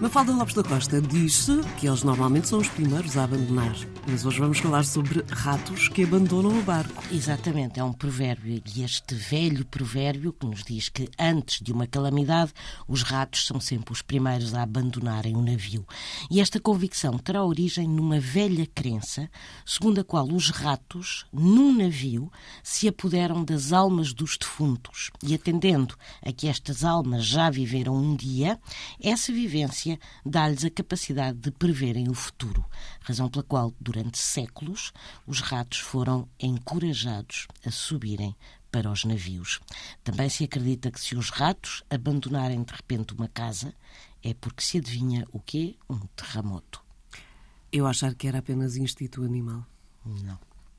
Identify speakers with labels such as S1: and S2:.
S1: Mafalda Lopes da Costa disse que eles normalmente são os primeiros a abandonar. Mas hoje vamos falar sobre ratos que abandonam o barco.
S2: Exatamente, é um provérbio. E este velho provérbio que nos diz que antes de uma calamidade, os ratos são sempre os primeiros a abandonarem o navio. E esta convicção terá origem numa velha crença, segundo a qual os ratos, num navio, se apoderam das almas dos defuntos. E atendendo a que estas almas já viveram um dia, essa vivência dá-lhes a capacidade de preverem o futuro, razão pela qual, durante séculos, os ratos foram encorajados a subirem para os navios. Também se acredita que se os ratos abandonarem de repente uma casa, é porque se adivinha o quê? Um terremoto.
S1: Eu achar que era apenas instinto animal.
S2: Não.